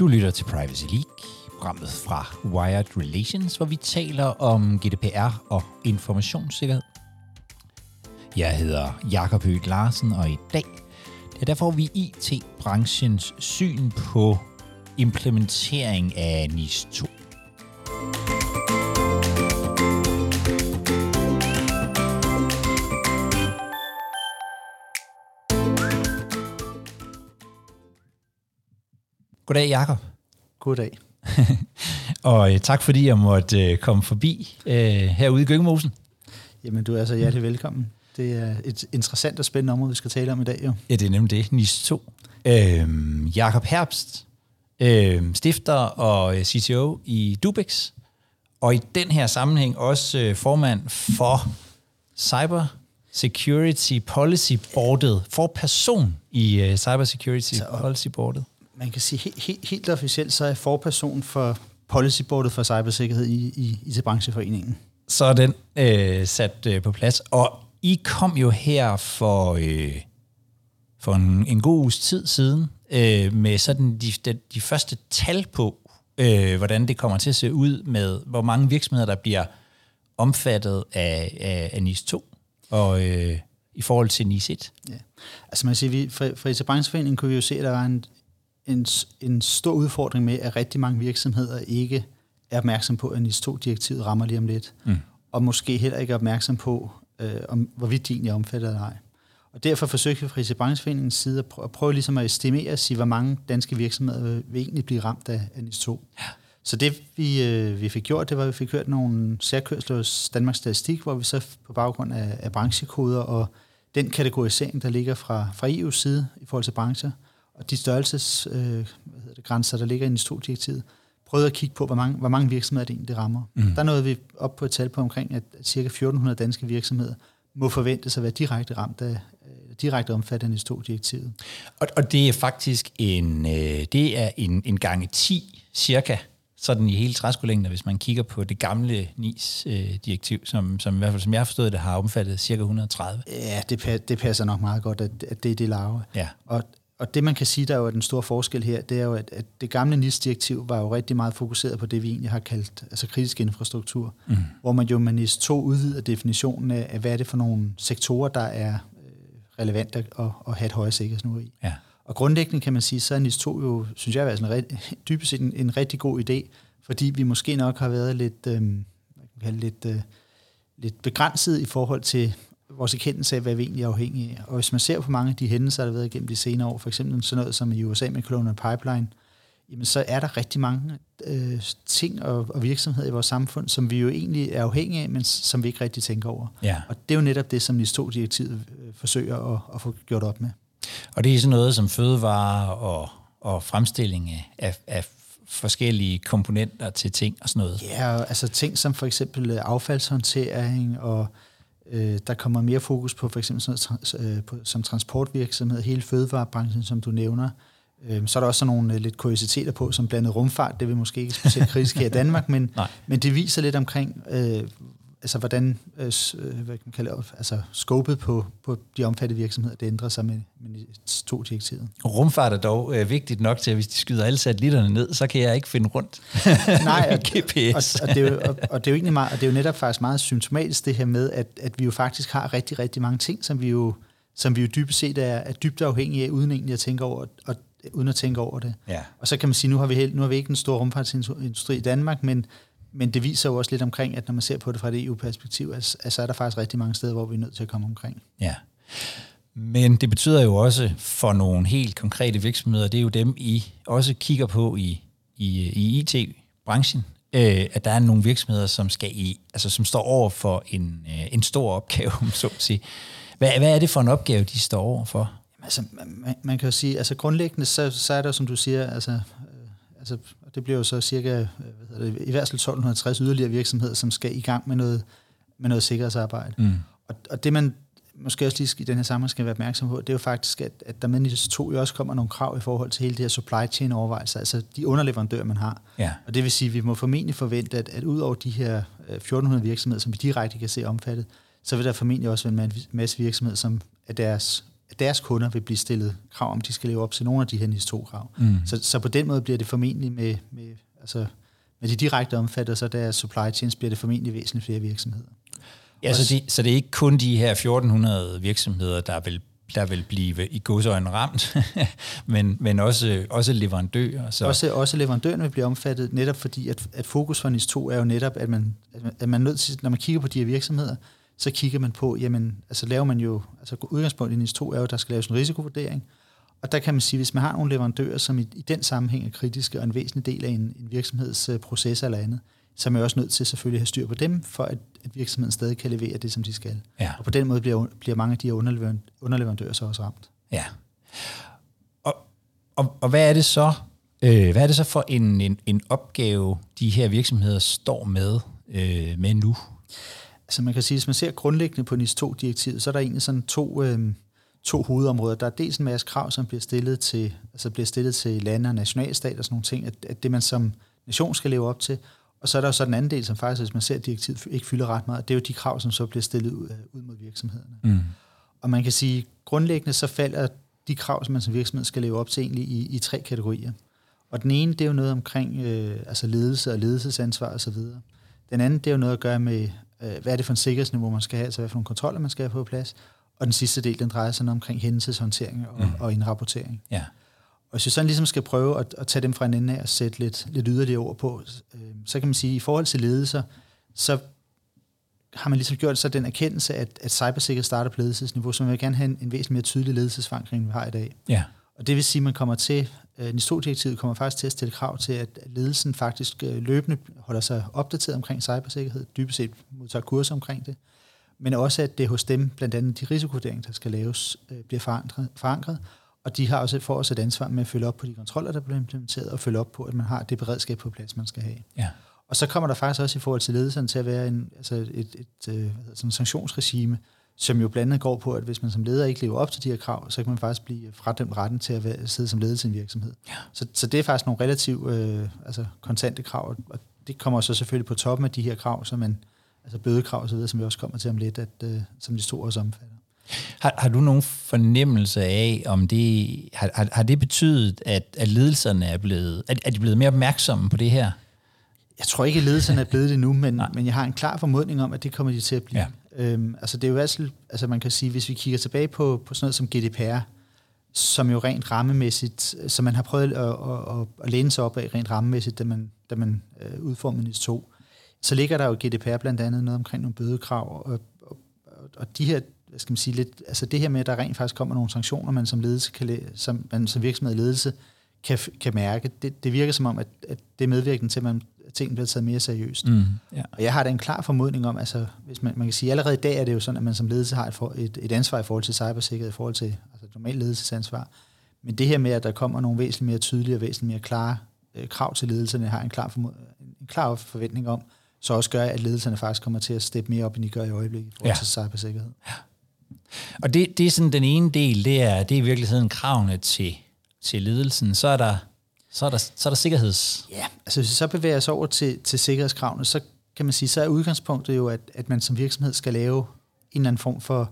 Du lytter til Privacy League, programmet fra Wired Relations, hvor vi taler om GDPR og informationssikkerhed. Jeg hedder Jakob Høgh Larsen, og i dag ja, der derfor vi IT-branchens syn på implementering af NIS 2. Goddag, Jakob. Goddag. og øh, tak fordi jeg måtte øh, komme forbi øh, herude i Gyngemosen. Jamen, du er så hjertelig velkommen. Det er et interessant og spændende område, vi skal tale om i dag. Jo. Ja, det er nemlig det. NIS 2. Øh, Jakob Herbst, øh, stifter og øh, CTO i Dubex, og i den her sammenhæng også øh, formand for Cyber Security Policy Boardet, for person i uh, Cyber Security så, Policy Boardet man kan sige helt, helt, helt officielt, så er jeg forperson for policyboardet for cybersikkerhed i, i IT-brancheforeningen. Så er den øh, sat øh, på plads. Og I kom jo her for, øh, for en, en god uges tid siden øh, med sådan de, de, de første tal på, øh, hvordan det kommer til at se ud med, hvor mange virksomheder, der bliver omfattet af, af, af NIS 2 og øh, i forhold til NIS 1. Ja. Altså man siger, vi, fra, fra IT-brancheforeningen kunne vi jo se, at der var en, en, en stor udfordring med, at rigtig mange virksomheder ikke er opmærksom på, at NIS2-direktivet rammer lige om lidt. Mm. Og måske heller ikke er opmærksom på, øh, om, hvorvidt de egentlig er omfattet eller ej. Og derfor forsøgte vi fra Brancheforeningens side at prøve, at prøve ligesom at estimere og sige, hvor mange danske virksomheder vil, vil egentlig blive ramt af, af NIS2. Ja. Så det vi, øh, vi fik gjort, det var, at vi fik kørt nogle særkørsler hos Danmarks Statistik, hvor vi så på baggrund af, af branchekoder og den kategorisering, der ligger fra, fra EU's side i forhold til brancher, og de størrelsesgrænser, øh, der ligger i NIS2-direktivet, prøvede at kigge på, hvor mange, hvor mange virksomheder det egentlig rammer. Mm. Der nåede vi op på et tal på omkring, at ca. 1400 danske virksomheder må forventes at være direkte ramt af, øh, direkte omfattet af NIS2-direktivet. Og, og det er faktisk en, øh, det er en, en gange 10 cirka, sådan i hele træskolængden, hvis man kigger på det gamle NIS-direktiv, øh, som, som i hvert fald, som jeg har forstået det, har omfattet cirka 130. Ja, det, det passer nok meget godt, at, at det er det lave. Ja. Og og det man kan sige, der er jo den store forskel her, det er jo, at, at det gamle NIS-direktiv var jo rigtig meget fokuseret på det, vi egentlig har kaldt altså kritisk infrastruktur, mm. hvor man jo med NIS 2 udvider definitionen af, hvad er det for nogle sektorer, der er øh, relevante at, at have et højere sikkerhedsniveau i. Ja. Og grundlæggende kan man sige, så er NIS 2 jo, synes jeg, er en, dybest set en, en rigtig god idé, fordi vi måske nok har været lidt, øh, lidt, øh, lidt begrænset i forhold til vores erkendelse af, hvad vi egentlig er afhængige af. Og hvis man ser på mange af de hændelser, der har været igennem de senere år, for eksempel sådan noget som i USA med Colonial Pipeline, jamen så er der rigtig mange øh, ting og, og virksomheder i vores samfund, som vi jo egentlig er afhængige af, men som vi ikke rigtig tænker over. Ja. Og det er jo netop det, som NIS 2-direktivet øh, forsøger at, at få gjort op med. Og det er sådan noget som fødevarer og, og fremstilling af, af forskellige komponenter til ting og sådan noget. Ja, altså ting som for eksempel affaldshåndtering og Øh, der kommer mere fokus på for eksempel sådan noget, øh, på, som transportvirksomhed, hele fødevarebranchen, som du nævner. Øh, så er der også sådan nogle øh, lidt kuriositeter på, som blandet rumfart. Det vil måske ikke specielt kritisk her i Danmark, men, men det viser lidt omkring, øh, altså hvordan øh, øh, hvad kan man kalde det, altså skåbet på, på de omfattede virksomheder, det ændrer sig med, med to direktivet. Rumfart er dog øh, vigtigt nok til, at hvis de skyder alle satellitterne ned, så kan jeg ikke finde rundt Nej, og, GPS. Og, og, det er jo, og, og, det er jo ikke meget, og det er jo netop faktisk meget symptomatisk det her med, at, at vi jo faktisk har rigtig, rigtig mange ting, som vi jo, som vi jo dybest set er, er dybt afhængige af, uden egentlig at tænke over, og uden at tænke over det. Ja. Og så kan man sige, nu har vi, nu har vi ikke en stor rumfartsindustri i Danmark, men men det viser jo også lidt omkring, at når man ser på det fra et EU-perspektiv, at, at så er der faktisk rigtig mange steder, hvor vi er nødt til at komme omkring. Ja. Men det betyder jo også for nogle helt konkrete virksomheder, det er jo dem, I også kigger på i, i, i IT-branchen, øh, at der er nogle virksomheder, som skal i, altså som står over for en, øh, en stor opgave, så at sige. Hvad, hvad er det for en opgave, de står over for? Jamen, altså, man, man kan jo sige, altså grundlæggende, så, så er der, som du siger, altså, øh, altså og det bliver jo så cirka, øh, hvad det, i hvert fald 1260 yderligere virksomheder, som skal i gang med noget, med noget sikkerhedsarbejde. Mm. Og, og det man måske også lige i den her sammenhæng skal være opmærksom på, det er jo faktisk, at, at der med NIS 2 jo også kommer nogle krav i forhold til hele det her supply chain overvejelser, altså de underleverandører, man har. Ja. Og det vil sige, at vi må formentlig forvente, at, at ud over de her 1400 øh, virksomheder, som vi direkte kan se omfattet, så vil der formentlig også være en masse virksomheder, som er deres at deres kunder vil blive stillet krav om, de skal leve op til nogle af de her NIS2-krav. Mm. Så, så på den måde bliver det formentlig med, med, altså, med de direkte omfatter, så deres supply chains bliver det formentlig væsentligt flere virksomheder. Ja, så, de, så det er ikke kun de her 1400 virksomheder, der vil der vil blive i godsøjne ramt, men, men også, også leverandører. Så. Også, også leverandørerne vil blive omfattet, netop fordi, at, at fokus for NIS 2 er jo netop, at man, at man nødt til, når man kigger på de her virksomheder, så kigger man på, jamen, altså laver man jo, altså udgangspunkt i NIS 2 er jo, at der skal laves en risikovurdering, og der kan man sige, hvis man har nogle leverandører, som i, i den sammenhæng er kritiske og en væsentlig del af en, en virksomhedsproces eller andet, så er man også nødt til selvfølgelig at have styr på dem, for at, at virksomheden stadig kan levere det, som de skal. Ja. Og på den måde bliver, bliver mange af de her underleverandører så også ramt. Ja. Og, og, og hvad er det så, øh, hvad er det så for en, en, en opgave, de her virksomheder står med, øh, med nu? Altså man kan sige, hvis man ser grundlæggende på NIS 2-direktivet, så er der egentlig sådan to, øh, to hovedområder. Der er dels en masse krav, som bliver stillet til, altså bliver stillet til lande og nationalstat og sådan nogle ting, at, at det man som nation skal leve op til, og så er der jo så den anden del, som faktisk, hvis man ser direktivet, ikke fylder ret meget. Det er jo de krav, som så bliver stillet ud, ud mod virksomhederne. Mm. Og man kan sige, grundlæggende så falder de krav, som man som virksomhed skal leve op til, egentlig i, i tre kategorier. Og den ene, det er jo noget omkring øh, altså ledelse og ledelsesansvar osv. Den anden, det er jo noget at gøre med, øh, hvad er det for en sikkerhedsniveau, man skal have, altså hvad for nogle kontroller, man skal have på plads. Og den sidste del, den drejer sig omkring hændelseshåndtering og, mm. og indrapportering. Ja. Og hvis vi sådan ligesom skal prøve at, at tage dem fra en ende af og sætte lidt, lidt yderligere ord på, øh, så kan man sige, at i forhold til ledelser, så har man ligesom gjort så den erkendelse, at, at cybersikkerhed starter på ledelsesniveau, så man vil gerne have en, en væsentlig mere tydelig ledelsesforankring, end vi har i dag. Ja. Og det vil sige, at man kommer til, øh, NIS2-direktivet kommer faktisk til at stille krav til, at ledelsen faktisk øh, løbende holder sig opdateret omkring cybersikkerhed, dybest set modtager kurser omkring det, men også at det hos dem, blandt andet de risikovurderinger, der skal laves, øh, bliver forankret, forankret og de har også for os et ansvar med at følge op på de kontroller, der bliver implementeret, og følge op på, at man har det beredskab på plads, man skal have. Ja. Og så kommer der faktisk også i forhold til ledelsen til at være en, altså et, et, et øh, sådan sanktionsregime, som jo blandt andet går på, at hvis man som leder ikke lever op til de her krav, så kan man faktisk blive fradømt retten til at være, sidde som ledelse i en virksomhed. Ja. Så, så det er faktisk nogle relativt øh, altså kontante krav, og det kommer så selvfølgelig på toppen af de her krav, som man, altså bødekrav osv., som vi også kommer til om lidt, at, øh, som de store også omfatter. Har, har du nogen fornemmelse af, om det har, har, har det betydet, at, at ledelserne er blevet, at, er de blevet mere opmærksomme på det her? Jeg tror ikke, at ledelserne er blevet det nu, men, men jeg har en klar formodning om, at det kommer de til at blive. Ja. Øhm, altså det er jo altså, altså man kan sige, hvis vi kigger tilbage på, på sådan noget som GDPR, som jo rent rammemæssigt, øh, som man har prøvet at, at, at, at læne sig op af rent rammemæssigt, da man, da man øh, udformede NIS 2, så ligger der jo GDPR blandt andet noget omkring nogle bødekrav, og, og, og de her hvad skal man sige, lidt, altså det her med, at der rent faktisk kommer nogle sanktioner, man som, ledelse kan, som, man som virksomhed ledelse kan, kan mærke, det, det virker som om, at, at det er medvirkende til, at, man, tingene bliver taget mere seriøst. Mm, ja. Og jeg har da en klar formodning om, altså hvis man, man kan sige, allerede i dag er det jo sådan, at man som ledelse har et, for, et, et ansvar i forhold til cybersikkerhed, i forhold til altså normal ledelsesansvar. Men det her med, at der kommer nogle væsentligt mere tydelige og væsentligt mere klare øh, krav til ledelserne, har en klar, formod, en klar forventning om, så også gør, at ledelserne faktisk kommer til at steppe mere op, end de gør i øjeblikket i forhold ja. til cybersikkerhed. Ja. Og det, det er sådan den ene del, det er, det er i virkeligheden kravene til, til ledelsen. Så er der, så er der, så er der sikkerheds... Ja, altså hvis vi så bevæger os over til, til sikkerhedskravene, så kan man sige, så er udgangspunktet jo, at, at man som virksomhed skal lave en eller anden form for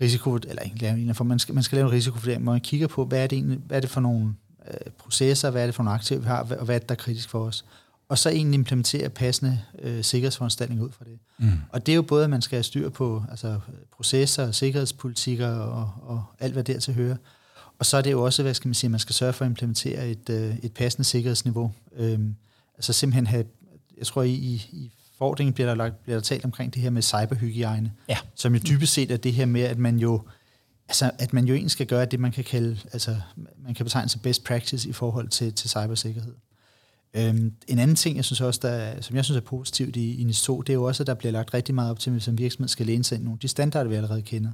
risiko, eller ikke lave en eller anden form, man skal, man skal lave en risikovurdering, hvor man kigger på, hvad er det, egentlig, hvad er det for nogle øh, processer, hvad er det for nogle aktiver, vi har, og hvad er det, der er kritisk for os og så egentlig implementere passende øh, sikkerhedsforanstaltninger ud fra det. Mm. Og det er jo både, at man skal have styr på altså, processer, sikkerhedspolitikker og, og alt, hvad dertil hører. Og så er det jo også, hvad skal man sige, man skal sørge for at implementere et, øh, et passende sikkerhedsniveau. Øhm, altså simpelthen have, jeg tror i, i, i forordningen bliver der, lagt, bliver der talt omkring det her med cyberhygiejne, ja. som jo dybest set er det her med, at man jo altså, at man jo egentlig skal gøre det, man kan kalde, altså, man kan betegne som best practice i forhold til, til cybersikkerhed. Øhm, en anden ting, jeg synes også, der, som jeg synes er positivt i, i NIS 2, det er jo også, at der bliver lagt rigtig meget op til, at som virksomhed skal læne sig ind nogle de standarder, vi allerede kender.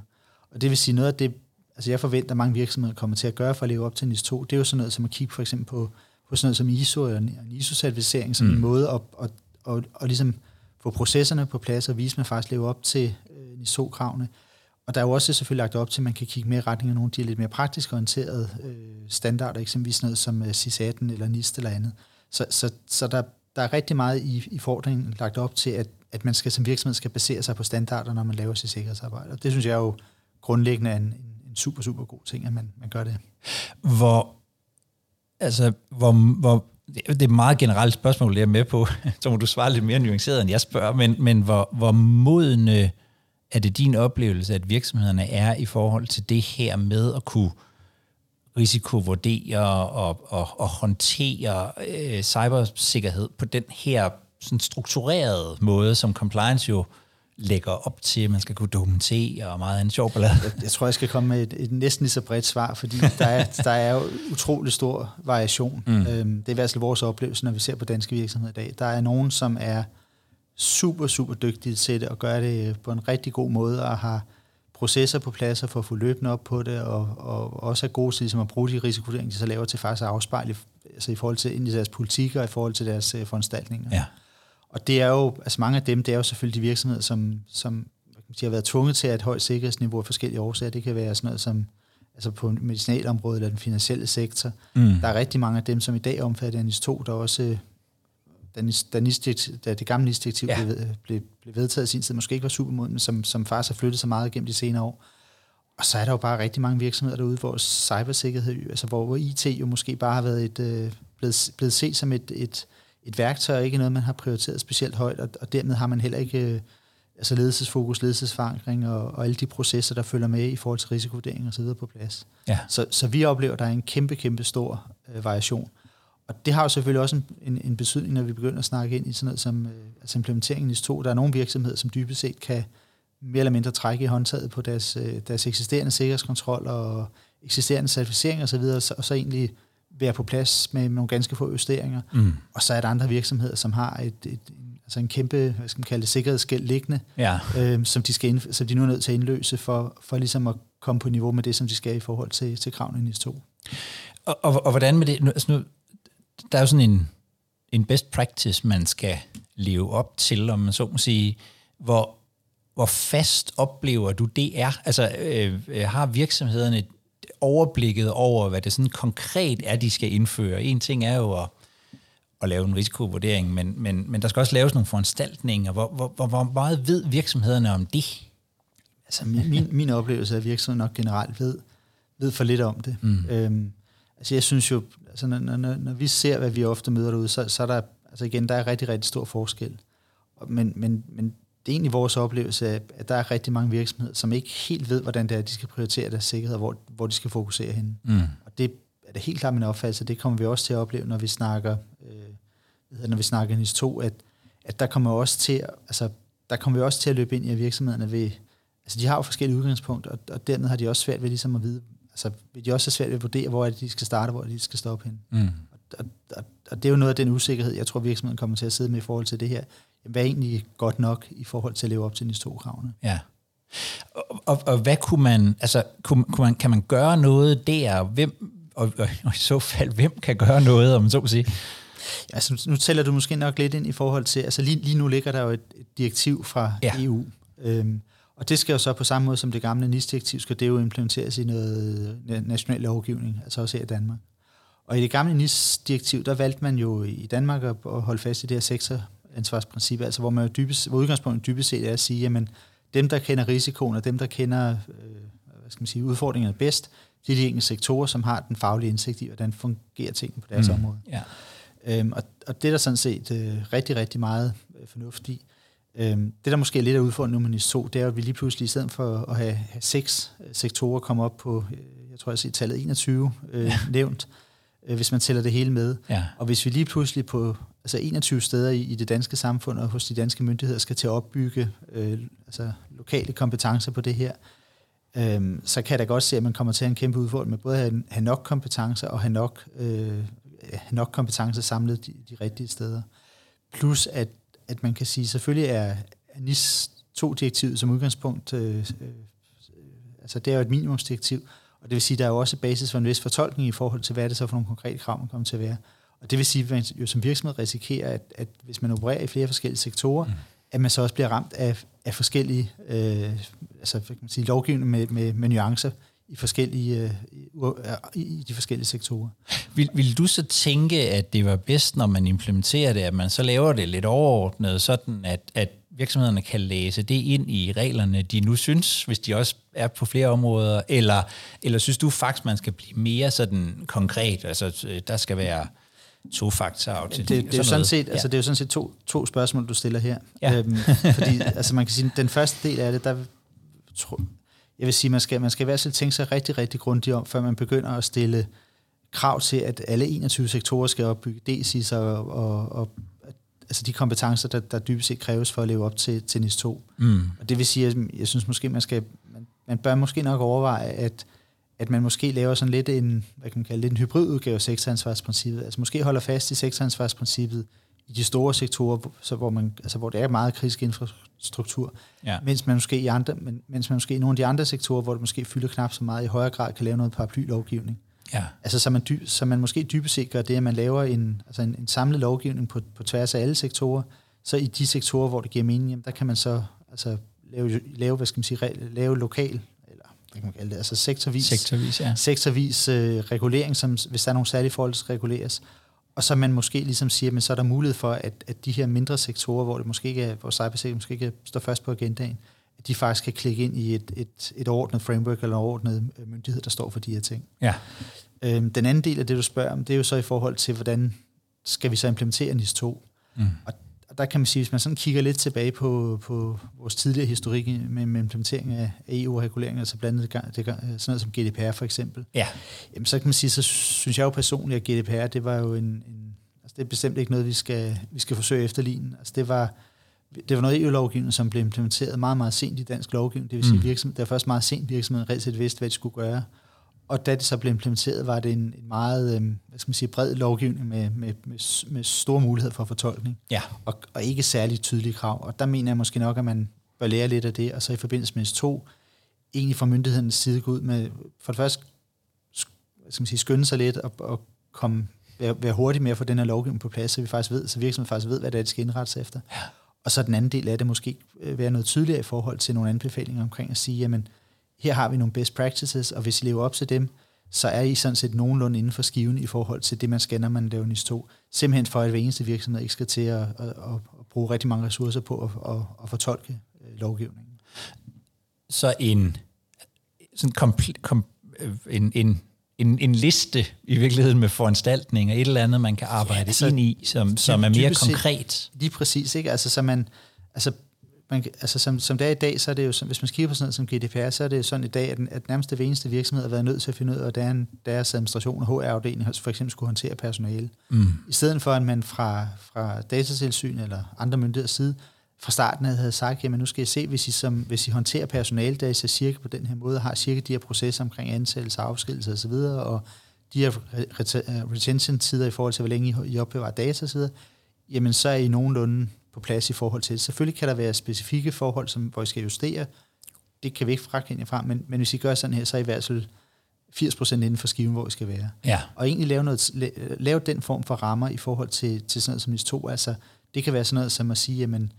Og det vil sige noget af det, altså jeg forventer, at mange virksomheder kommer til at gøre for at leve op til NIS 2, det er jo sådan noget som at kigge for eksempel på, på sådan noget som ISO og en ISO-certificering som mm. en måde at, at, at, at, at ligesom få processerne på plads og vise, at man faktisk lever op til øh, NIS 2-kravene. Og der er jo også selvfølgelig lagt op til, at man kan kigge mere i retning af nogle af de lidt mere praktisk orienterede øh, standarder, eksempelvis noget som øh, CIS-18 eller NIST eller andet. Så, så, så der, der er rigtig meget i, i fordringen lagt op til, at, at man skal som virksomhed skal basere sig på standarder, når man laver sit sikkerhedsarbejde. Og det synes jeg er jo grundlæggende en, en, super, super god ting, at man, man gør det. Hvor, altså, hvor, hvor, det er et meget generelt spørgsmål, jeg er med på, så må du svare lidt mere nuanceret, end jeg spørger, men, men hvor, hvor modne er det din oplevelse, at virksomhederne er i forhold til det her med at kunne risikovurdere og, og, og håndtere øh, cybersikkerhed på den her sådan strukturerede måde, som compliance jo lægger op til, at man skal kunne dokumentere og meget andet sjov ballade. Jeg, jeg tror, jeg skal komme med et, et næsten lige så bredt svar, fordi der er, der er jo utrolig stor variation. Mm. Øhm, det er i hvert fald vores oplevelse, når vi ser på danske virksomheder i dag. Der er nogen, som er super, super dygtige til det og gør det på en rigtig god måde og har processer på plads for at få løbende op på det, og, og også er gode til ligesom at bruge de risikovurderinger, de så laver til faktisk at afspejle altså i forhold til ind i deres politikker og i forhold til deres uh, foranstaltninger. Ja. Og det er jo, altså mange af dem, det er jo selvfølgelig de virksomheder, som, som de har været tvunget til at et højt sikkerhedsniveau af forskellige årsager. Det kan være sådan noget som altså på medicinalområdet eller den finansielle sektor. Mm. Der er rigtig mange af dem, som i dag omfatter NIS 2, der også da, da, da det gamle NIS-direktiv ja. blev, blev, blev vedtaget i sin tid, måske ikke var super moden, men som, som faktisk har flyttet sig meget gennem de senere år. Og så er der jo bare rigtig mange virksomheder derude, hvor cybersikkerhed, altså hvor, hvor IT jo måske bare har været et, øh, blevet, blevet set som et, et, et værktøj, ikke noget, man har prioriteret specielt højt, og, og dermed har man heller ikke øh, altså ledelsesfokus, ledelsesforankring og, og alle de processer, der følger med i forhold til risikovurdering og så videre på plads. Ja. Så, så vi oplever, at der er en kæmpe, kæmpe stor øh, variation. Og det har jo selvfølgelig også en, en, en betydning, når vi begynder at snakke ind i sådan noget som øh, altså implementeringen i to. Der er nogle virksomheder, som dybest set kan mere eller mindre trække i håndtaget på deres, øh, deres eksisterende sikkerhedskontrol og eksisterende certificering osv., og, så, og så egentlig være på plads med nogle ganske få justeringer. Mm. Og så er der andre virksomheder, som har et, et, altså en kæmpe, hvad skal man kalde det, sikkerhedsskæld liggende, ja. øh, som, de skal ind, som de nu er nødt til at indløse for, for ligesom at komme på niveau med det, som de skal i forhold til, til kravene i NIS 2. Og, og, og hvordan med det? Nu, altså nu, der er jo sådan en, en best practice, man skal leve op til, om man så må sige, hvor, hvor fast oplever du det er? Altså, øh, øh har virksomhederne overblikket over, hvad det sådan konkret er, de skal indføre? En ting er jo at, at lave en risikovurdering, men, men, men der skal også laves nogle foranstaltninger. Hvor, hvor, hvor, meget ved virksomhederne om det? Altså, min, min oplevelse er, at virksomheden nok generelt ved, ved for lidt om det. Mm. Øhm, altså, jeg synes jo, altså, når, når, når vi ser, hvad vi ofte møder derude, så, så er der, altså igen, der er rigtig, rigtig stor forskel. Men, men, men det er egentlig vores oplevelse, at der er rigtig mange virksomheder, som ikke helt ved, hvordan det er, de skal prioritere deres sikkerhed, og hvor, hvor de skal fokusere henne. Mm. Og det er det helt klart min opfattelse, det kommer vi også til at opleve, når vi snakker, øh, når vi snakker NIS 2, at, at der kommer også til, altså, der kommer vi også til at løbe ind i, at virksomhederne ved, altså de har jo forskellige udgangspunkter, og, og dermed har de også svært ved ligesom at vide, altså vil de også have svært ved at vurdere, hvor er det, de skal starte, hvor er det, de skal stoppe hen. Mm. Og, og, og, det er jo noget af den usikkerhed, jeg tror, virksomheden kommer til at sidde med i forhold til det her. Hvad er egentlig godt nok i forhold til at leve op til NIS 2-kravene? Ja. Og, og, og hvad kunne man, altså kunne, kunne man, kan man gøre noget der? Hvem, og, og, og i så fald, hvem kan gøre noget, om man så kan sige? Altså, nu tæller du måske nok lidt ind i forhold til, altså lige, lige nu ligger der jo et, et direktiv fra ja. EU, øhm, og det skal jo så på samme måde som det gamle NIS-direktiv, skal det jo implementeres i noget national lovgivning, altså også her i Danmark. Og i det gamle NIS-direktiv, der valgte man jo i Danmark at holde fast i det her sektoransvarsprincip, altså hvor, man dybest, hvor udgangspunktet dybest set er at sige, jamen dem, der kender risikoen, og dem, der kender øh, hvad skal man sige, udfordringerne bedst, det er de enkelte sektorer, som har den faglige indsigt i, hvordan fungerer tingene på deres mm. område. Ja. Øhm, og, og det er der sådan set øh, rigtig, rigtig meget øh, fornuft i. Øhm, det, der måske er lidt af udfordringen nu med NIS 2, det er, at vi lige pludselig, i stedet for at have, have seks øh, sektorer, komme op på, øh, jeg tror, jeg har tallet 21 øh, ja. nævnt, øh, hvis man tæller det hele med. Ja. Og hvis vi lige pludselig på altså 21 steder i, i det danske samfund og hos de danske myndigheder skal til at opbygge øh, altså lokale kompetencer på det her, øh, så kan jeg da godt se, at man kommer til at have en kæmpe udfordring med både at have, have nok kompetencer og have nok, øh, have nok kompetencer samlet de, de rigtige steder. Plus at at man kan sige, selvfølgelig er NIS 2-direktivet som udgangspunkt, øh, øh, altså det er jo et minimumsdirektiv, og det vil sige, at der er jo også basis for en vis fortolkning i forhold til, hvad er det så for nogle konkrete krav, man kommer til at være. Og det vil sige, at man jo som virksomhed risikerer, at, at hvis man opererer i flere forskellige sektorer, mm. at man så også bliver ramt af, af forskellige øh, altså, kan man sige, lovgivning med, med, med nuancer i forskellige øh, i de forskellige sektorer. Vil, vil du så tænke, at det var bedst, når man implementerer det, at man så laver det lidt overordnet, sådan at, at virksomhederne kan læse det ind i reglerne, de nu synes, hvis de også er på flere områder, eller, eller synes du faktisk, man skal blive mere sådan konkret, altså der skal være to faktorer til det, det, er sådan set, ja. altså, det er jo sådan set to, to spørgsmål, du stiller her. Ja. Øhm, fordi altså, man kan sige, den første del af det, der tror, jeg vil sige, man skal, man skal i hvert fald tænke sig rigtig, rigtig grundigt om, før man begynder at stille krav til, at alle 21 sektorer skal opbygge DSIS og, og, og altså de kompetencer, der, der dybest set kræves for at leve op til, til NIS 2. Mm. Og det vil sige, at jeg synes måske, man skal, man, man bør måske nok overveje, at, at man måske laver sådan lidt en, hvad kan man kalde, lidt en hybridudgave af sektoransvarsprincippet. Altså måske holder fast i sektoransvarsprincippet i de store sektorer, så hvor, man, altså hvor det er meget kritisk infrastruktur, ja. mens, man måske i andre, men, mens man måske i nogle af de andre sektorer, hvor det måske fylder knap så meget, i højere grad kan lave noget paraplylovgivning. Ja. Altså så man, dy, så man måske dybest set gør det, at man laver en, altså en, en samlet lovgivning på, på tværs af alle sektorer, så i de sektorer, hvor det giver mening, jamen, der kan man så altså, lave, lave, hvad skal man sige, lave lokal, hvad kan man kalde det, altså sektorvis, sektorvis, ja. sektorvis øh, regulering, som, hvis der er nogle særlige forhold, der skal reguleres. Og så man måske ligesom siger, men så er der mulighed for, at, at de her mindre sektorer, hvor det måske ikke er, hvor cybersikkerhed måske ikke står først på agendaen, at de faktisk kan klikke ind i et, et, et ordnet framework eller en ordnet øh, myndighed, der står for de her ting. Ja. Øhm, den anden del af det, du spørger om, det er jo så i forhold til, hvordan skal vi så implementere NIS 2? Mm. Og, og der kan man sige, hvis man sådan kigger lidt tilbage på, på vores tidligere historik med, med implementering af EU-reguleringer, altså blandt andet det, sådan noget som GDPR for eksempel, ja. jamen, så kan man sige, så synes jeg jo personligt, at GDPR, det var jo en, en altså det er bestemt ikke noget, vi skal, vi skal forsøge efterligne. Altså det var, det var noget EU-lovgivning, som blev implementeret meget, meget sent i dansk lovgivning. Det vil sige, mm. virksomhed, det var først meget sent virksomheden reelt set vidste, hvad de skulle gøre. Og da det så blev implementeret, var det en, en meget øh, hvad skal man sige, bred lovgivning med, med, med, med store muligheder for fortolkning. Ja. Og, og ikke særlig tydelige krav. Og der mener jeg måske nok, at man bør lære lidt af det, og så i forbindelse med S2, egentlig fra myndighedernes side gå ud med, for det første, hvad skal man sige, skynde sig lidt og, og komme, være, være hurtig med at få den her lovgivning på plads, så vi faktisk ved, så virksomheden faktisk ved, hvad det er, de skal indrette sig efter. Ja. Og så den anden del af det måske øh, være noget tydeligere i forhold til nogle anbefalinger omkring at sige, jamen, her har vi nogle best practices, og hvis I lever op til dem, så er I sådan set nogenlunde inden for skiven i forhold til det, man skal, når man laver NIS 2. Simpelthen for, at hver eneste virksomhed ikke skal til at, at, at bruge rigtig mange ressourcer på at, at, at fortolke øh, lovgivningen. Så en, sådan kompl- kom, øh, en, en, en, en liste i virkeligheden med foranstaltninger, et eller andet, man kan arbejde ja, altså, ind i, som, som er mere konkret. Set, lige præcis, ikke? Altså, så man, altså man, altså som, som det er i dag, så er det jo, hvis man kigger på sådan noget som GDPR, så er det sådan i dag, at, at nærmest det eneste virksomhed har været nødt til at finde ud af, hvordan deres administration og HR-afdeling for eksempel skulle håndtere personale. Mm. I stedet for, at man fra, fra datatilsyn eller andre myndigheders side fra starten havde sagt, jamen nu skal jeg se, hvis I, som, hvis I håndterer personale, der så cirka på den her måde, har cirka de her processer omkring ansættelse, afskedelse osv., og de her retention-tider i forhold til, hvor længe I opbevarer data osv., jamen så er I nogenlunde på plads i forhold til det. Selvfølgelig kan der være specifikke forhold, som, hvor I skal justere. Det kan vi ikke frakende fra, men, men hvis I gør sådan her, så er I i hvert fald 80% inden for skiven, hvor I skal være. Ja. Og egentlig lave, noget, lave den form for rammer i forhold til, til sådan noget som NIS 2. Altså, det kan være sådan noget som at sige, jamen,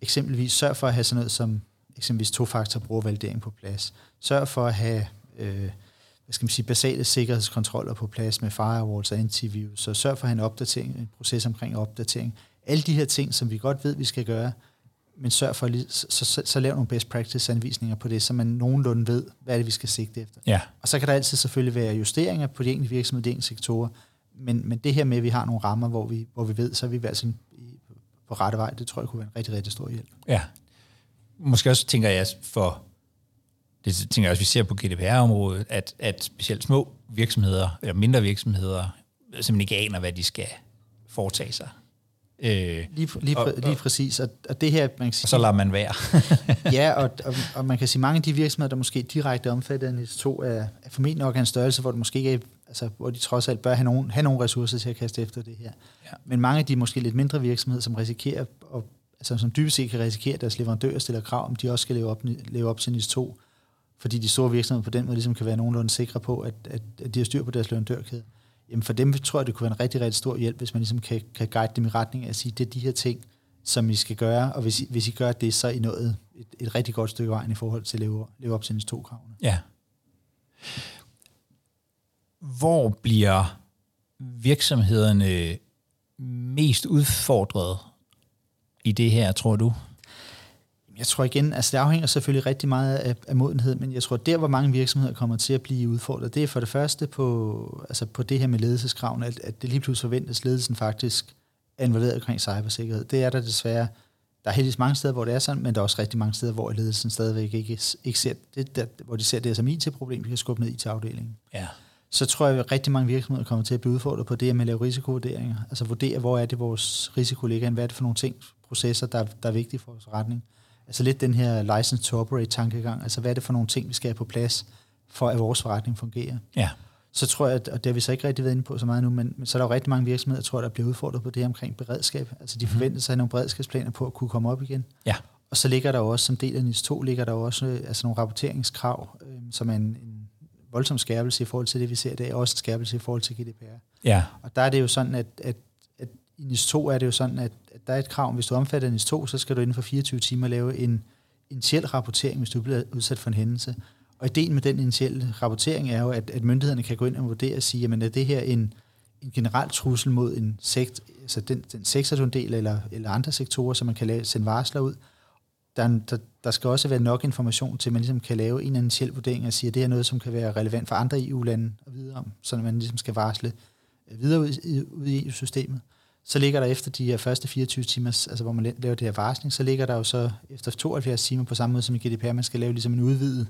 eksempelvis sørg for at have sådan noget som eksempelvis to-faktor brugervalidering på plads. Sørg for at have øh, hvad skal man sige, basale sikkerhedskontroller på plads med firewalls og antivirus. Så sørg for at have en opdatering, en proces omkring opdatering. Alle de her ting, som vi godt ved, vi skal gøre, men sørg for, så, så, så, lav nogle best practice-anvisninger på det, så man nogenlunde ved, hvad er det, vi skal sigte efter. Ja. Og så kan der altid selvfølgelig være justeringer på de enkelte virksomheder, de enkelte sektorer, men, men det her med, at vi har nogle rammer, hvor vi, hvor vi ved, så er vi altså på rette vej, det tror jeg kunne være en rigtig, rigtig stor hjælp. Ja. Måske også tænker jeg for, det tænker jeg også, vi ser på GDPR-området, at, at specielt små virksomheder, eller mindre virksomheder, simpelthen ikke aner, hvad de skal foretage sig. Øh, lige, lige, og, lige præcis, og, og det her... Man kan sige, og så lader man være. ja, og, og, og man kan sige, mange af de virksomheder, der måske direkte omfatter af NIS 2, er, er formentlig nok en størrelse, hvor det måske ikke er, altså, hvor de trods alt bør have nogle, have nogle ressourcer til at kaste efter det her. Ja. Men mange af de måske lidt mindre virksomheder, som risikerer, og, altså, som dybest set kan risikere, at deres leverandører stiller krav, om de også skal leve op, leve op til NIS 2, fordi de store virksomheder på den måde ligesom kan være nogenlunde sikre på, at, at, at de har styr på deres leverandørkæde jamen for dem tror jeg, det kunne være en rigtig, rigtig stor hjælp, hvis man ligesom kan, kan guide dem i retning af at sige, det er de her ting, som I skal gøre, og hvis I, hvis I gør det, så er I nået et, et rigtig godt stykke vejen i forhold til at leve, leve op til NIS to kravene. Ja. Hvor bliver virksomhederne mest udfordret i det her, tror du? Jeg tror igen, altså det afhænger selvfølgelig rigtig meget af, af modenhed, men jeg tror, der hvor mange virksomheder kommer til at blive udfordret, det er for det første på, altså på det her med ledelseskravene, at, at det lige pludselig forventes, ledelsen faktisk er involveret omkring cybersikkerhed. Det er der desværre. Der er heldigvis mange steder, hvor det er sådan, men der er også rigtig mange steder, hvor ledelsen stadigvæk ikke, ikke ser det, der, hvor de ser det som IT-problem, vi kan skubbe ned i til afdelingen. Ja. Så tror jeg, at rigtig mange virksomheder kommer til at blive udfordret på det med at lave risikovurderinger. Altså vurdere, hvor er det, vores risiko ligger, hvad er det for nogle ting, processer, der, der er vigtige for vores retning. Altså lidt den her license to operate tankegang. Altså hvad er det for nogle ting, vi skal have på plads, for at vores forretning fungerer. Ja. Så tror jeg, at, og det har vi så ikke rigtig været inde på så meget nu, men, men så er der jo rigtig mange virksomheder, tror der bliver udfordret på det omkring beredskab. Altså de mhm. forventer sig nogle beredskabsplaner på at kunne komme op igen. Ja. Og så ligger der jo også, som del af NIS 2, ligger der jo også altså nogle rapporteringskrav, øh, som er en, en voldsom skærpelse i forhold til det, vi ser i dag, og også en skærpelse i forhold til GDPR. Ja. Og der er det jo sådan, at, at i NIS 2 er det jo sådan, at, at der er et krav, hvis du omfatter NIS 2, så skal du inden for 24 timer lave en initiel rapportering, hvis du bliver udsat for en hændelse. Og ideen med den initielle rapportering er jo, at, at myndighederne kan gå ind og vurdere og sige, jamen er det her en, en generel trussel mod en sekt, altså den, den sektor, du en del, eller, eller andre sektorer, som man kan lave, sende varsler ud. Der, der, der skal også være nok information til, at man ligesom kan lave en initiel vurdering og sige, at det er noget, som kan være relevant for andre EU-lande og videre om, så man ligesom skal varsle videre ud i, ud i EU-systemet. Så ligger der efter de her første 24 timer, altså hvor man laver det her varsling, så ligger der jo så efter 72 timer på samme måde som i GDPR, man skal lave ligesom en udvidet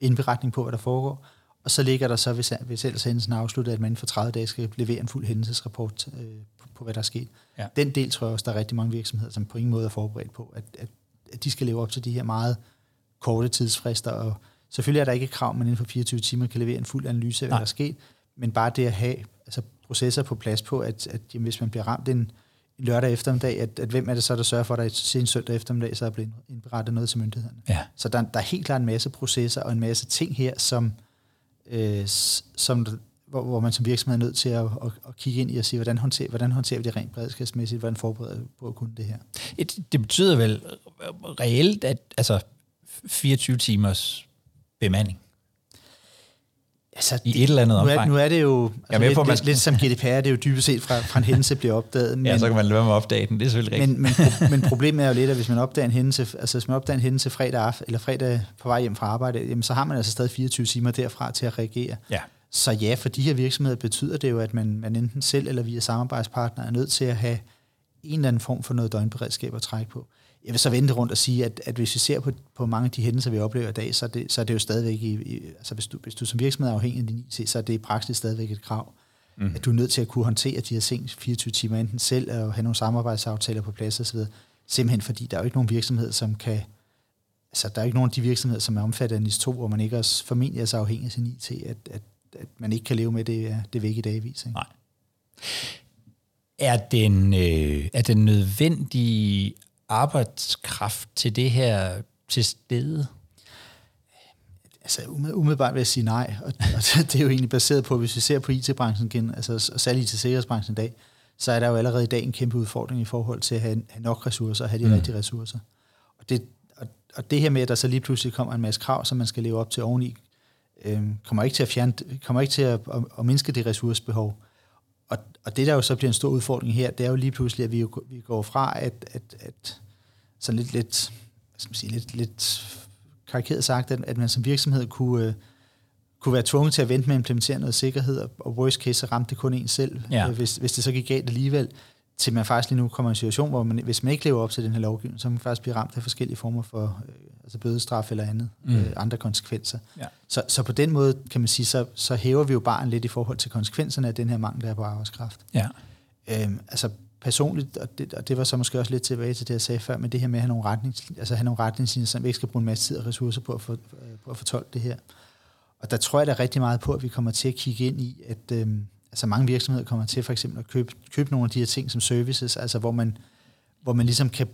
indberetning på, hvad der foregår. Og så ligger der så, hvis, hvis ellers hændelsen er afsluttet, at man inden for 30 dage skal levere en fuld hændelsesrapport øh, på, på, hvad der er sket. Ja. Den del tror jeg også, der er rigtig mange virksomheder, som på ingen måde er forberedt på, at, at, at de skal leve op til de her meget korte tidsfrister. Og selvfølgelig er der ikke et krav, at man inden for 24 timer kan levere en fuld analyse af, hvad Nej. der er sket, men bare det at have altså processer på plads på, at, at jamen, hvis man bliver ramt en, lørdag eftermiddag, at, at hvem er det så, der sørger for, at der en søndag eftermiddag, så er blevet indberettet noget til myndighederne. Ja. Så der, der er helt klart en masse processer og en masse ting her, som, øh, som hvor, hvor man som virksomhed er nødt til at, at, at kigge ind i og sige, hvordan håndterer, hvordan håndterer vi det rent beredskabsmæssigt, hvordan forbereder vi på at kunne det her. Et, det betyder vel reelt, at altså 24 timers bemanding Altså, I et eller andet. Nu er, nu er det jo altså, lidt, på, lidt, lidt som GDPR, det er jo dybest set fra, fra en hændelse bliver opdaget. Men, ja, så kan man lade være med at opdage den, det er selvfølgelig rigtigt. Men, men, men problemet er jo lidt, at hvis man opdager en hændelse, altså hvis man opdager en hændelse fredag aften, eller fredag på vej hjem fra arbejde, jamen, så har man altså stadig 24 timer derfra til at reagere. Ja. Så ja, for de her virksomheder betyder det jo, at man, man enten selv eller via samarbejdspartnere er nødt til at have en eller anden form for noget døgnberedskab at trække på jeg vil så vente rundt og sige, at, at hvis vi ser på, på mange af de hændelser, vi oplever i dag, så er det, så er det jo stadigvæk, i, i, altså hvis du, hvis du som virksomhed er afhængig af din IT, så er det i praksis stadigvæk et krav, mm. at du er nødt til at kunne håndtere de her ting 24 timer, enten selv og have nogle samarbejdsaftaler på plads osv., simpelthen fordi der er jo ikke nogen virksomhed, som kan, altså der er ikke nogen af de virksomheder, som er omfattet af NIS 2, hvor man ikke også formentlig er så afhængig af sin IT, at, at, at man ikke kan leve med det, det væk i dagvis. Ikke? Nej. Er den, øh, er den nødvendige arbejdskraft til det her til stede? Altså umiddelbart vil jeg sige nej, og, og det er jo egentlig baseret på, hvis vi ser på IT-branchen igen, altså og særligt til sikkerhedsbranchen i dag, så er der jo allerede i dag en kæmpe udfordring i forhold til at have, have nok ressourcer og have de mm. rigtige ressourcer. Og det, og, og det her med, at der så lige pludselig kommer en masse krav, som man skal leve op til oveni, øh, kommer ikke til at fjerne, kommer ikke til at, at, at mindske det ressourcebehov. Og, og det, der jo så bliver en stor udfordring her, det er jo lige pludselig, at vi, jo, vi går fra, at, at, at sådan lidt, lidt, hvad skal man sige, lidt, lidt karikeret sagt, at, at man som virksomhed kunne, øh, kunne være tvunget til at vente med at implementere noget sikkerhed, og worst case, så ramte det kun en selv, ja. øh, hvis, hvis det så gik galt alligevel, til man faktisk lige nu kommer i en situation, hvor man, hvis man ikke lever op til den her lovgivning, så kan man faktisk blive ramt af forskellige former for øh, altså bødestraf eller andet, mm. øh, andre konsekvenser. Ja. Så, så på den måde, kan man sige, så, så hæver vi jo bare lidt i forhold til konsekvenserne af den her mangel, der er på arbejdskraft. Ja. Øhm, altså personligt, og det, og det var så måske også lidt tilbage til det, jeg sagde før, men det her med at have nogle, retningslinjer, altså have nogle retningslinjer, som vi ikke skal bruge en masse tid og ressourcer på at, få, på at fortolke det her. Og der tror jeg da rigtig meget på, at vi kommer til at kigge ind i, at øhm, altså mange virksomheder kommer til for eksempel at købe, købe nogle af de her ting som services, altså hvor man, hvor man ligesom kan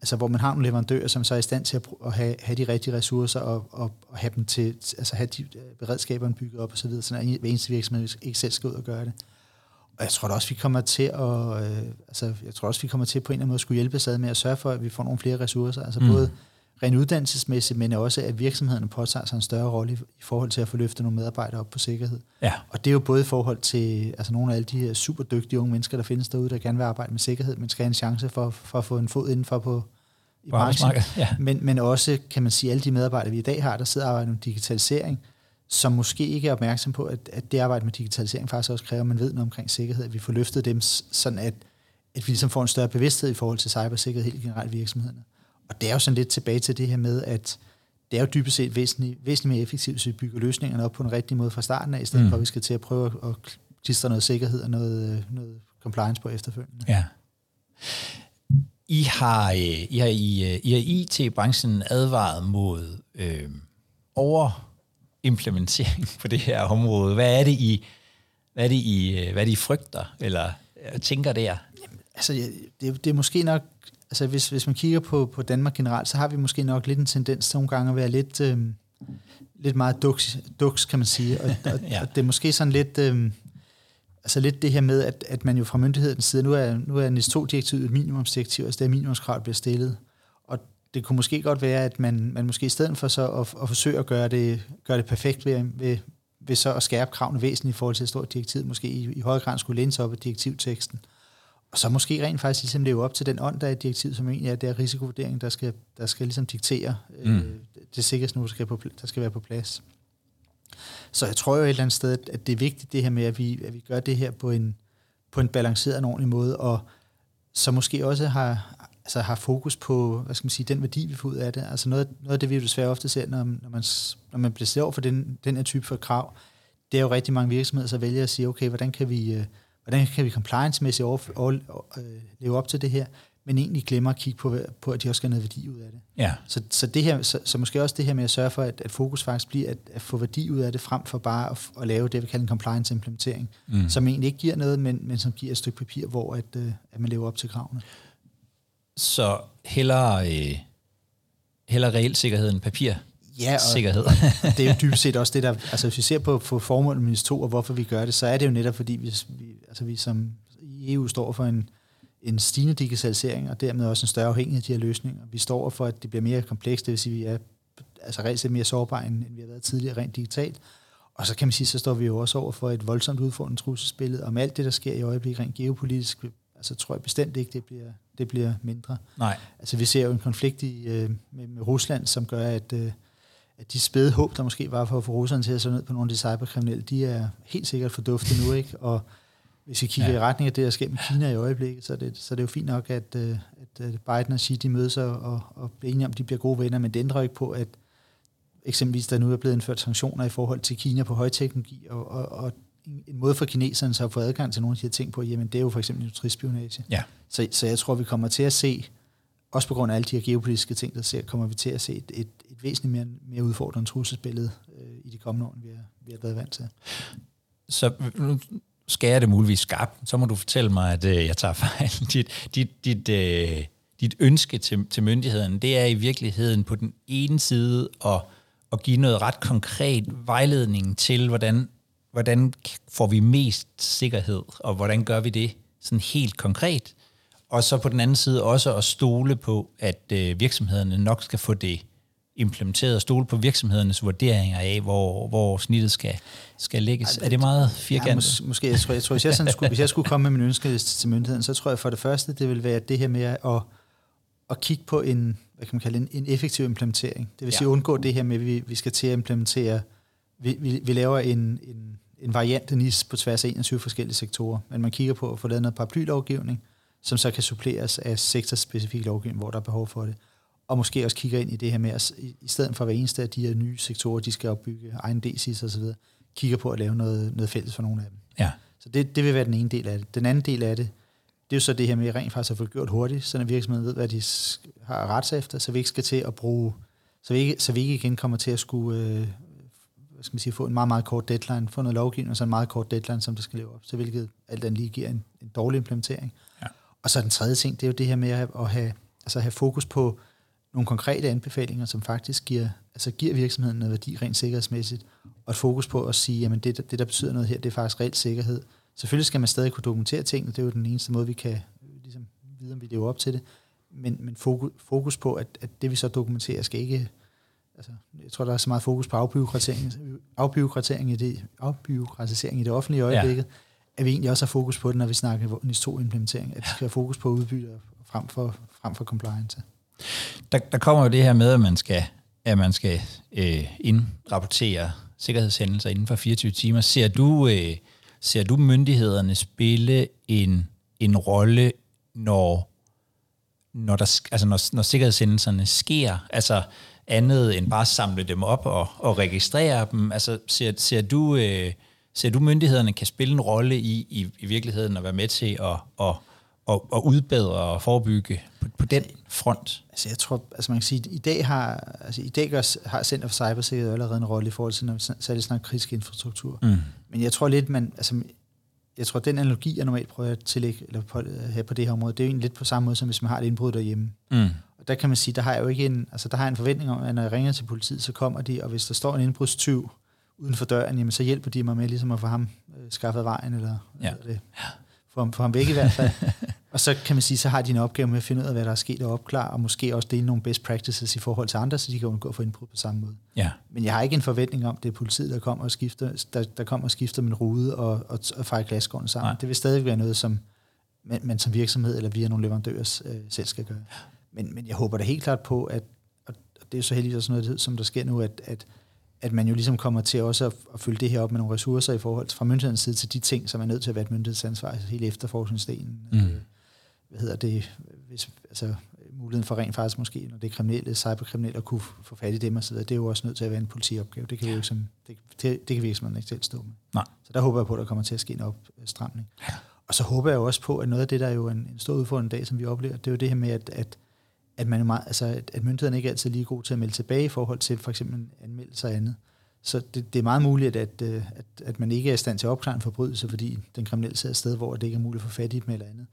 altså hvor man har nogle leverandører, som så er i stand til at, at have, have de rigtige ressourcer og, og, og have dem til, altså have de øh, beredskaberne bygget op og så videre, så hver eneste virksomhed ikke selv skal ud og gøre det. Og jeg tror da også, vi kommer til at, øh, altså, jeg tror også, vi kommer til på en eller anden måde skulle hjælpe sig med at sørge for, at vi får nogle flere ressourcer. Altså mm. både rent uddannelsesmæssigt, men også, at virksomhederne påtager sig en større rolle i, i forhold til at få løftet nogle medarbejdere op på sikkerhed. Ja. Og det er jo både i forhold til altså nogle af alle de her super dygtige unge mennesker, der findes derude, der gerne vil arbejde med sikkerhed, men skal have en chance for, for at få en fod indenfor på, i branchen, ja. men, men også, kan man sige, alle de medarbejdere, vi i dag har, der sidder og arbejder med digitalisering, som måske ikke er opmærksom på, at, at det arbejde med digitalisering faktisk også kræver, at man ved noget omkring sikkerhed, at vi får løftet dem, sådan at, at vi ligesom får en større bevidsthed i forhold til cybersikkerhed helt generelt i virksomhederne. Og det er jo sådan lidt tilbage til det her med, at det er jo dybest set væsentligt, væsentligt mere effektivt, hvis vi bygger løsningerne op på en rigtig måde fra starten af, i stedet mm. for at vi skal til at prøve at klistre noget sikkerhed og noget, noget compliance på efterfølgende. Ja. I har, øh, I har i, øh, I har IT-branchen advaret mod øh, overimplementering på det her område. Hvad er det, I, hvad er det, I, øh, hvad er det, I frygter, eller tænker der? Jamen, altså, det, det er måske nok altså hvis, hvis man kigger på, på Danmark generelt, så har vi måske nok lidt en tendens til nogle gange at være lidt, øh, lidt meget duks, duks, kan man sige. Og, og, ja. og det er måske sådan lidt, øh, altså lidt det her med, at, at man jo fra myndighedens side, nu er, nu er NIS 2-direktivet et minimumsdirektiv, altså det er minimumskrav, der bliver stillet. Og det kunne måske godt være, at man, man måske i stedet for så at, at forsøge at gøre det, gøre det perfekt ved, ved, ved så at skærpe kravene væsentligt i forhold til et stort direktiv, måske i, i højere grad skulle læne sig op af direktivteksten. Og så måske rent faktisk ligesom leve op til den ånd, der er i direktivet, som egentlig er der risikovurdering, der skal, der skal ligesom diktere mm. øh, det sikkerhedsniveau, der skal, på, der skal være på plads. Så jeg tror jo et eller andet sted, at det er vigtigt det her med, at vi, at vi gør det her på en, på en balanceret og ordentlig måde, og så måske også har, altså har fokus på, hvad skal man sige, den værdi, vi får ud af det. Altså noget, noget af det, vi jo desværre ofte ser, når, når, man, når man bliver over for den, den her type for krav, det er jo rigtig mange virksomheder, der vælger at sige, okay, hvordan kan vi, øh, hvordan kan vi compliance-mæssigt øh, leve op til det her, men egentlig glemmer at kigge på, på at de også skal have noget værdi ud af det. Ja. Så, så, det her, så, så måske også det her med at sørge for, at, at fokus faktisk bliver at, at få værdi ud af det, frem for bare at, at lave det, vi kalder en compliance-implementering, mm. som egentlig ikke giver noget, men, men som giver et stykke papir, hvor at, øh, at man lever op til kravene. Så hellere, øh, hellere reelt sikkerhed end papir ja, og sikkerhed. det er jo dybest set også det, der... Altså hvis vi ser på, på formålet med to og hvorfor vi gør det, så er det jo netop, fordi vi, vi, altså vi som i EU står for en, en stigende digitalisering, og dermed også en større afhængighed af de her løsninger. Vi står for, at det bliver mere komplekst, det vil sige, at vi er altså reelt set mere sårbare, end, end vi har været tidligere rent digitalt. Og så kan man sige, så står vi jo også over for et voldsomt udfordrende trusselsbillede. Om alt det, der sker i øjeblikket rent geopolitisk, altså tror jeg bestemt ikke, det bliver, det bliver mindre. Nej. Altså vi ser jo en konflikt i, øh, med, med Rusland, som gør, at, øh, at de spæde håb, der måske var for at få russerne til at slå ned på nogle af de cyberkriminelle, de er helt sikkert forduftet nu, ikke? Og hvis vi kigger ja. i retning af det, der sker med Kina i øjeblikket, så er det, så er det jo fint nok, at, øh, at, at Biden og Xi de mødes og, og bliver enige om, de bliver gode venner, men det ændrer ikke på, at eksempelvis der nu er blevet indført sanktioner i forhold til Kina på højteknologi, og, og, og en måde for kineserne så at få adgang til nogle af de her ting på, jamen det er jo for eksempel industrispionage. Ja. Så, så jeg tror, vi kommer til at se, også på grund af alle de her geopolitiske ting, der ser, kommer vi til at se et, et, et væsentligt mere, mere udfordrende trusselsbillede øh, i de kommende år, end vi har, vi har været vant til. Så nu skal jeg det muligvis skarpt, så må du fortælle mig, at øh, jeg tager fejl. Dit, dit, dit, øh, dit ønske til, til myndighederne, det er i virkeligheden på den ene side at, at give noget ret konkret vejledning til, hvordan, hvordan får vi mest sikkerhed, og hvordan gør vi det sådan helt konkret. Og så på den anden side også at stole på, at øh, virksomhederne nok skal få det implementeret og stole på virksomhedernes vurderinger af, hvor, hvor snittet skal, skal lægges. Ej, er det meget firkantet? Ja, mås- måske. Jeg tror, jeg tror hvis, jeg sådan skulle, hvis jeg skulle komme med min ønskeliste til myndigheden, så tror jeg for det første, det vil være det her med at, at kigge på en, hvad kan man kalde en, en effektiv implementering. Det vil sige ja. undgå det her med, at vi, vi skal til at implementere, vi, vi, vi laver en, en, en variant af NIS på tværs af 21 forskellige sektorer, men man kigger på at få lavet noget paraplylovgivning, som så kan suppleres af sektorspecifik lovgivning, hvor der er behov for det og måske også kigger ind i det her med, at i stedet for hver eneste af de her nye sektorer, de skal opbygge egen DC's videre, kigger på at lave noget, noget fælles for nogle af dem. Ja. Så det, det vil være den ene del af det. Den anden del af det, det er jo så det her med at rent faktisk at få gjort hurtigt, så virksomheden ved, hvad de har ret efter, så vi ikke skal til at bruge, så vi ikke, så vi ikke igen kommer til at skulle øh, hvad skal man sige, få en meget, meget kort deadline, få noget lovgivning, og så en meget kort deadline, som det skal leve op så hvilket alt andet lige giver en, en dårlig implementering. Og så den tredje ting, det er jo det her med at have, altså have fokus på, nogle konkrete anbefalinger, som faktisk giver, altså giver virksomheden noget værdi rent sikkerhedsmæssigt, og et fokus på at sige, at det, det, der betyder noget her, det er faktisk reelt sikkerhed. Selvfølgelig skal man stadig kunne dokumentere tingene, det er jo den eneste måde, vi kan ligesom, vide, om vi lever op til det, men, men fokus, fokus på, at, at det vi så dokumenterer, skal ikke, altså, jeg tror, der er så meget fokus på afbyråkratisering, afbyråkratisering i det, afbyråkratisering i det offentlige øjeblikket, ja at vi egentlig også har fokus på det, når vi snakker NIS 2-implementering, at vi skal have fokus på udbytte frem for, frem for compliance. Der, der kommer jo det her med, at man skal, at man skal øh, indrapportere sikkerhedshændelser inden for 24 timer. Ser du, øh, ser du myndighederne spille en, en rolle, når, når, der, altså når, når sikkerhedshændelserne sker? Altså andet end bare samle dem op og, og registrere dem? Altså ser, ser du... Øh, Ser du myndighederne kan spille en rolle i, i, i virkeligheden at være med til at, at, at, at udbedre og forebygge på, på den front? Altså jeg tror, altså man kan sige, at i dag har, altså i dag gør, har Center for Cybersikkerhed allerede en rolle i forhold til, når vi særligt snakker kritisk infrastruktur. Mm. Men jeg tror lidt, man, altså jeg tror, at den analogi, jeg normalt prøver at tillægge, eller på, her på det her område, det er jo egentlig lidt på samme måde, som hvis man har et indbrud derhjemme. Mm. Og der kan man sige, der har jeg jo ikke en, altså der har jeg en forventning om, at når jeg ringer til politiet, så kommer de, og hvis der står en indbrudstyv, uden for døren, jamen, så hjælper de mig med ligesom at få ham øh, skaffet vejen, eller ja. eller det, få, få ham væk i hvert fald. og så kan man sige, så har de en opgave med at finde ud af, hvad der er sket og opklare, og måske også dele nogle best practices i forhold til andre, så de kan undgå at få indbrud på samme måde. Ja. Men jeg har ikke en forventning om, det er politiet, der kommer og skifter, der, der kommer og skifter min rude og, og, og fejrer glasgården sammen. Nej. Det vil stadig være noget, som man, man som virksomhed eller via nogle leverandører øh, selv skal gøre. Men, men jeg håber da helt klart på, at, og det er jo så heldigvis også noget, som der sker nu, at, at at man jo ligesom kommer til også at, at følge det her op med nogle ressourcer i forhold til, fra myndighedens side til de ting, som er nødt til at være et myndighedsansvar, altså hele efterforskningsdelen. Mm. Øh, hvad hedder det? Hvis, altså, muligheden for rent faktisk måske, når det er kriminelle, cyberkriminelle, at kunne få fat i dem og så videre, det er jo også nødt til at være en politiopgave. Det kan, vi jo som, det, det, det kan virksomheden ikke selv stå med. Nej. Så der håber jeg på, at der kommer til at ske en opstramning. Ja. Og så håber jeg også på, at noget af det, der er jo en, en stor udfordring i dag, som vi oplever, det er jo det her med, at, at at, man er meget, altså, at, myndighederne ikke er altid lige gode til at melde tilbage i forhold til for eksempel anmeldelse og andet. Så det, det er meget muligt, at, at, at, at man ikke er i stand til at opklare en forbrydelse, fordi den kriminelle sidder et sted, hvor det ikke er muligt at få fat i dem eller andet.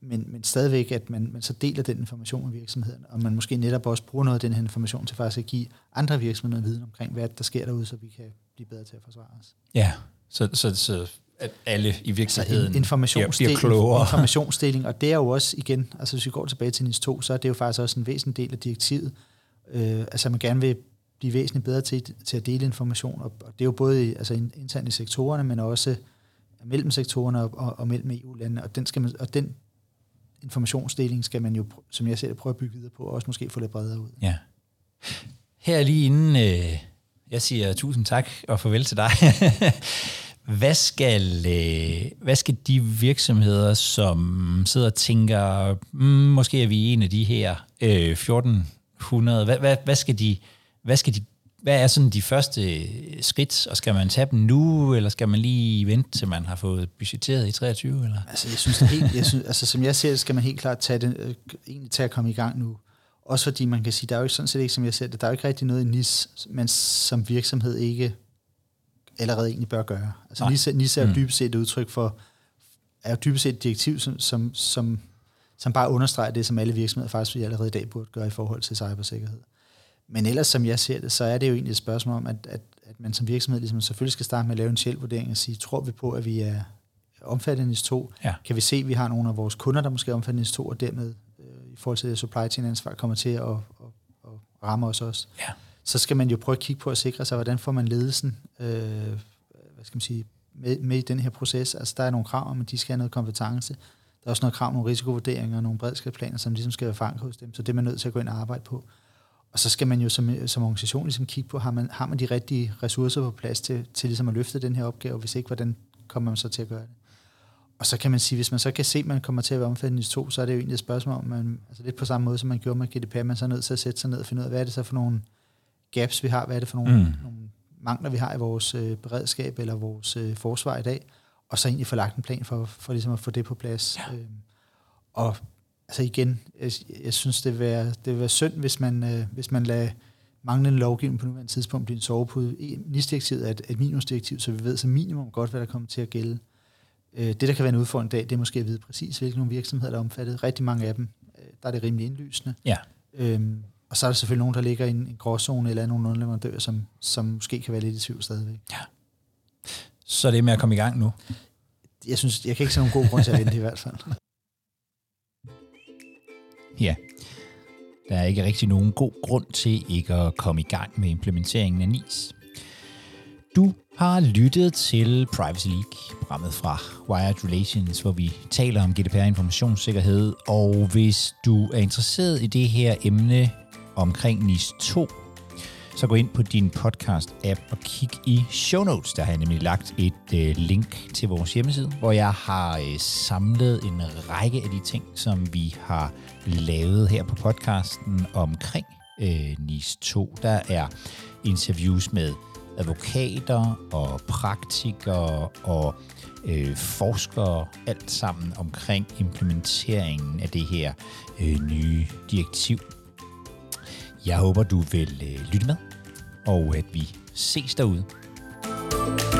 Men, men stadigvæk, at man, man så deler den information med virksomheden, og man måske netop også bruger noget af den her information til faktisk at give andre virksomheder viden omkring, hvad der sker derude, så vi kan blive bedre til at forsvare os. Ja, så, så, så at alle i virksomheden altså informationsdeling, bliver, bliver informationsdeling, og det er jo også igen, altså hvis vi går tilbage til NIS 2, så er det jo faktisk også en væsentlig del af direktivet, øh, altså man gerne vil blive væsentligt bedre til, til at dele information, og, og det er jo både i, altså internt i sektorerne, men også mellem sektorerne og, og, og mellem EU-landene, og den, skal man, og den informationsdeling skal man jo, som jeg ser det, prøve at bygge videre på, og også måske få lidt bredere ud. Ja. Her lige inden øh, jeg siger tusind tak og farvel til dig, Hvad skal, øh, hvad skal de virksomheder, som sidder og tænker, mm, måske er vi en af de her øh, 1400, hvad, hvad, hvad, skal de, hvad skal de hvad er sådan de første skridt, og skal man tage dem nu, eller skal man lige vente, til man har fået budgetteret i 23? Eller? Altså, jeg synes, det helt, jeg synes, altså, som jeg ser det, skal man helt klart tage det, øh, egentlig tage at komme i gang nu. Også fordi man kan sige, der er jo sådan set ikke, som jeg ser det, der er jo ikke rigtig noget i NIS, man som virksomhed ikke allerede egentlig bør gøre. Altså NISA, NISA er jo mm. dybest set et udtryk for, er jo dybest set et direktiv, som, som, som, som bare understreger det, som alle virksomheder faktisk allerede i dag burde gøre i forhold til cybersikkerhed. Men ellers, som jeg ser det, så er det jo egentlig et spørgsmål om, at, at, at man som virksomhed ligesom selvfølgelig skal starte med at lave en sjælvurdering og sige, tror vi på, at vi er omfattet af NIS 2? Ja. Kan vi se, at vi har nogle af vores kunder, der måske er omfattet af NIS 2, og dermed øh, i forhold til det supply chain ansvar kommer til at, at, at, at ramme os også? Ja så skal man jo prøve at kigge på at sikre sig, hvordan får man ledelsen øh, hvad skal man sige, med, med i den her proces. Altså der er nogle krav om, at de skal have noget kompetence. Der er også noget krav om nogle risikovurderinger og nogle beredskabsplaner, som ligesom skal være fanget hos dem. Så det er man nødt til at gå ind og arbejde på. Og så skal man jo som, som organisation ligesom kigge på, har man, har man de rigtige ressourcer på plads til, til ligesom at løfte den her opgave? Hvis ikke, hvordan kommer man så til at gøre det? Og så kan man sige, hvis man så kan se, at man kommer til at være omfattet i to, så er det jo egentlig et spørgsmål om, man, altså lidt på samme måde, som man gjorde med GDPR, man så er nødt til at sætte sig ned og finde ud af, hvad er det så for nogle gaps, vi har, hvad er det for nogle, mm. nogle mangler, vi har i vores øh, beredskab eller vores øh, forsvar i dag, og så egentlig få lagt en plan for, for ligesom at få det på plads. Ja. Øhm, og altså igen, jeg, jeg synes, det vil, være, det vil være synd, hvis man, øh, hvis man lader manglende lovgivning på nuværende tidspunkt blive en sovepude. NIS-direktivet er et, et minimumsdirektiv, så vi ved så minimum godt, hvad der kommer til at gælde. Øh, det, der kan være en udfordring i dag, det er måske at vide præcis, hvilke nogle virksomheder, der er omfattet. Rigtig mange af dem, øh, der er det rimelig indlysende. Ja. Øhm, og så er der selvfølgelig nogen, der ligger i en, en gråzone eller nogle underleverandører, som, som måske kan være lidt i tvivl stadigvæk. Ja. Så det er med at komme i gang nu? Jeg synes, jeg kan ikke se nogen god grund til at vente i hvert fald. Ja. Der er ikke rigtig nogen god grund til ikke at komme i gang med implementeringen af NIS. Du har lyttet til Privacy League, programmet fra Wired Relations, hvor vi taler om GDPR informationssikkerhed. Og hvis du er interesseret i det her emne omkring NIS 2, så gå ind på din podcast-app og kig i show notes. Der har jeg nemlig lagt et øh, link til vores hjemmeside, hvor jeg har øh, samlet en række af de ting, som vi har lavet her på podcasten omkring øh, NIS 2. Der er interviews med advokater og praktikere og øh, forskere, alt sammen omkring implementeringen af det her øh, nye direktiv. Jeg håber, du vil øh, lytte med, og at vi ses derude. thank you